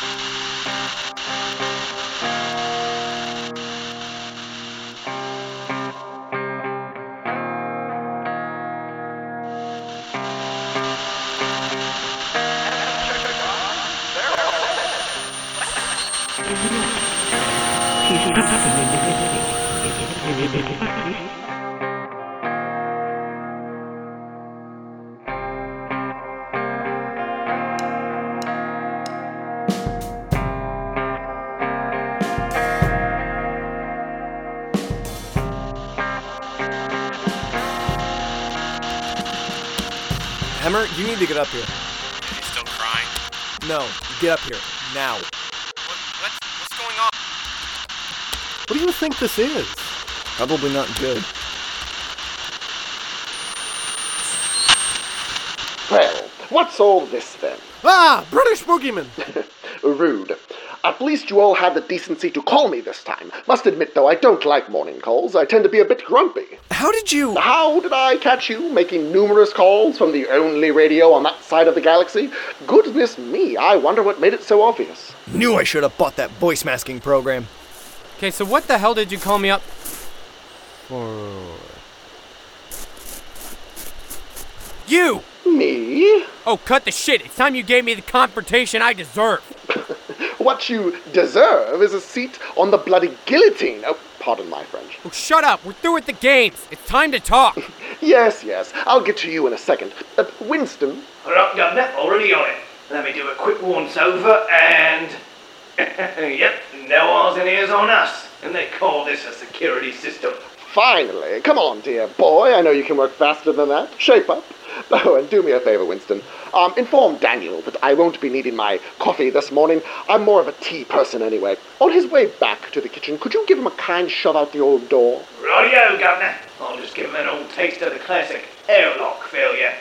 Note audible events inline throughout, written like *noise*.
Hammer, *laughs* you need to get up here. Still crying? No, get up here. Now. What, what's, what's going on? What do you think this is? Probably not good. Well, what's all this then? Ah, British boogeyman! *laughs* Rude. At least you all had the decency to call me this time. Must admit, though, I don't like morning calls. I tend to be a bit grumpy. How did you. How did I catch you making numerous calls from the only radio on that side of the galaxy? Goodness me, I wonder what made it so obvious. Knew I should have bought that voice masking program. Okay, so what the hell did you call me up for? You! Me? Oh, cut the shit. It's time you gave me the confrontation I deserve. What you deserve is a seat on the bloody guillotine. Oh, pardon my French. Oh, shut up. We're through with the games. It's time to talk. *laughs* Yes, yes, I'll get to you in a second. Uh, Winston, Right, Governor, already on it. Let me do a quick once over and. *laughs* yep, no eyes and ears on us. And they call this a security system. Finally. Come on, dear boy. I know you can work faster than that. Shape up. Oh, and do me a favor, Winston. Um, inform Daniel that I won't be needing my coffee this morning. I'm more of a tea person anyway. On his way back to the kitchen, could you give him a kind shove out the old door? Rightio, Governor. I'll just give him an old taste of the classic airlock failure.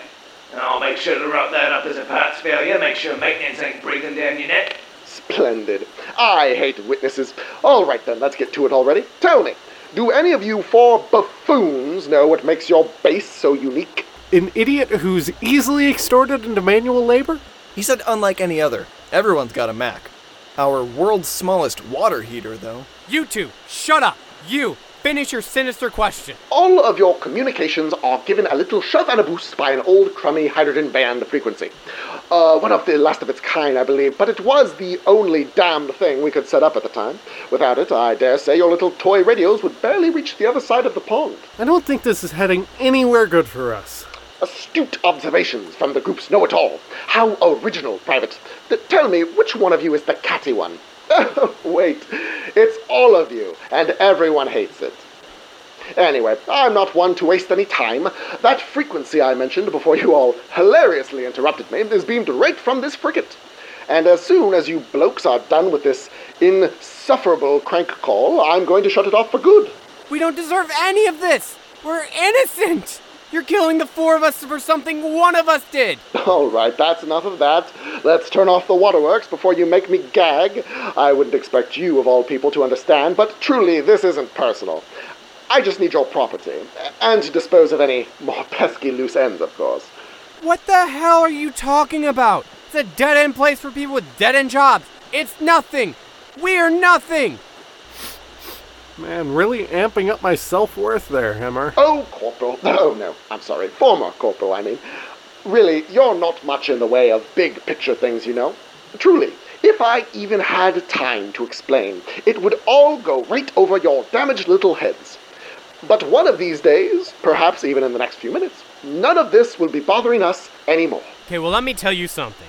And I'll make sure to wrap that up as a parts failure. Make sure maintenance ain't breathing down your neck. Splendid. I hate witnesses. All right then, let's get to it already. Tell me, do any of you four buffoons know what makes your base so unique? An idiot who's easily extorted into manual labor? He said, unlike any other, everyone's got a Mac. Our world's smallest water heater, though. You two, shut up. You, finish your sinister question. All of your communications are given a little shove and a boost by an old crummy hydrogen band frequency. Uh, one of the last of its kind, I believe, but it was the only damned thing we could set up at the time. Without it, I dare say your little toy radios would barely reach the other side of the pond. I don't think this is heading anywhere good for us. Astute observations from the group's know it all. How original, Private. Th- tell me, which one of you is the catty one? *laughs* Wait, it's all of you, and everyone hates it. Anyway, I'm not one to waste any time. That frequency I mentioned before you all hilariously interrupted me is beamed right from this frigate. And as soon as you blokes are done with this insufferable crank call, I'm going to shut it off for good. We don't deserve any of this. We're innocent. You're killing the four of us for something one of us did. All right, that's enough of that. Let's turn off the waterworks before you make me gag. I wouldn't expect you, of all people, to understand, but truly, this isn't personal. I just need your property, and to dispose of any more *laughs* pesky loose ends, of course. What the hell are you talking about? It's a dead end place for people with dead end jobs. It's nothing. We're nothing. Man, really amping up my self worth there, Hammer. Oh, Corporal. *laughs* Oh, no, I'm sorry. Former Corporal, I mean. Really, you're not much in the way of big picture things, you know. Truly, if I even had time to explain, it would all go right over your damaged little heads. But one of these days, perhaps even in the next few minutes, none of this will be bothering us anymore. Okay, well, let me tell you something.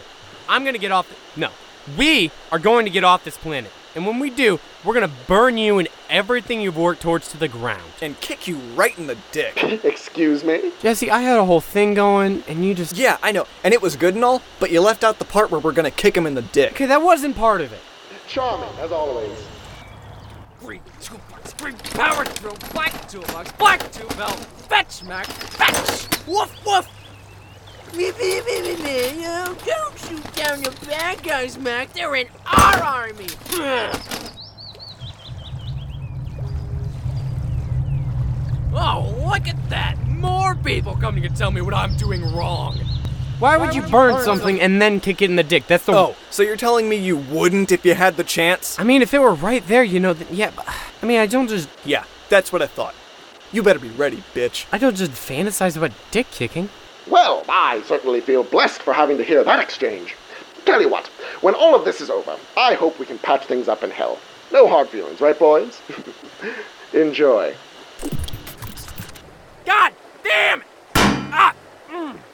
I'm gonna get off. The- no, we are going to get off this planet. And when we do, we're gonna burn you and everything you've worked towards to the ground. And kick you right in the dick. *laughs* Excuse me? Jessie, I had a whole thing going, and you just. yeah, I know. And it was good and all, but you left out the part where we're gonna kick him in the dick. Okay, that wasn't part of it. Charming, as always. Green two bucks, green power throw, black toolbox, black two bell, fetch Mac, fetch! Woof woof! Don't shoot down the bad guys, Mac. They're in our army. *sighs* Oh, look at that! More people coming to tell me what I'm doing wrong. Why would you burn something and then kick it in the dick? That's the. Oh, so you're telling me you wouldn't if you had the chance? I mean, if it were right there, you know, then yeah. But, I mean, I don't just. Yeah, that's what I thought. You better be ready, bitch. I don't just fantasize about dick kicking. Well, I certainly feel blessed for having to hear that exchange. Tell you what, when all of this is over, I hope we can patch things up in hell. No hard feelings, right, boys? *laughs* Enjoy. God damn it! Ah!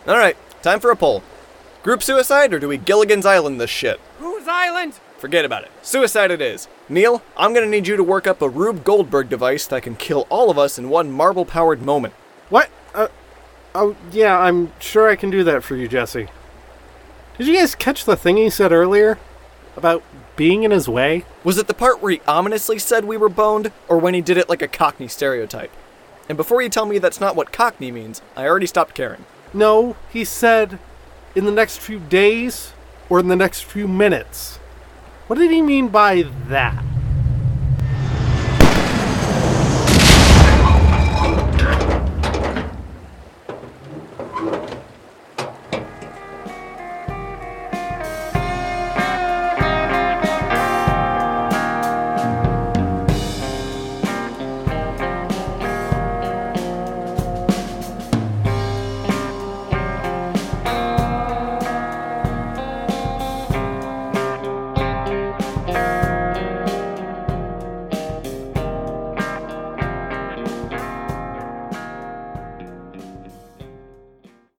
All right, time for a poll. Group suicide or do we Gilligan's Island this shit? Whose island? Forget about it. Suicide it is. Neil, I'm gonna need you to work up a Rube Goldberg device that can kill all of us in one marble powered moment. What? Uh, oh, yeah, I'm sure I can do that for you, Jessie. Did you guys catch the thing he said earlier? About being in his way? Was it the part where he ominously said we were boned, or when he did it like a Cockney stereotype? And before you tell me that's not what Cockney means, I already stopped caring. No, he said in the next few days or in the next few minutes. What did he mean by that?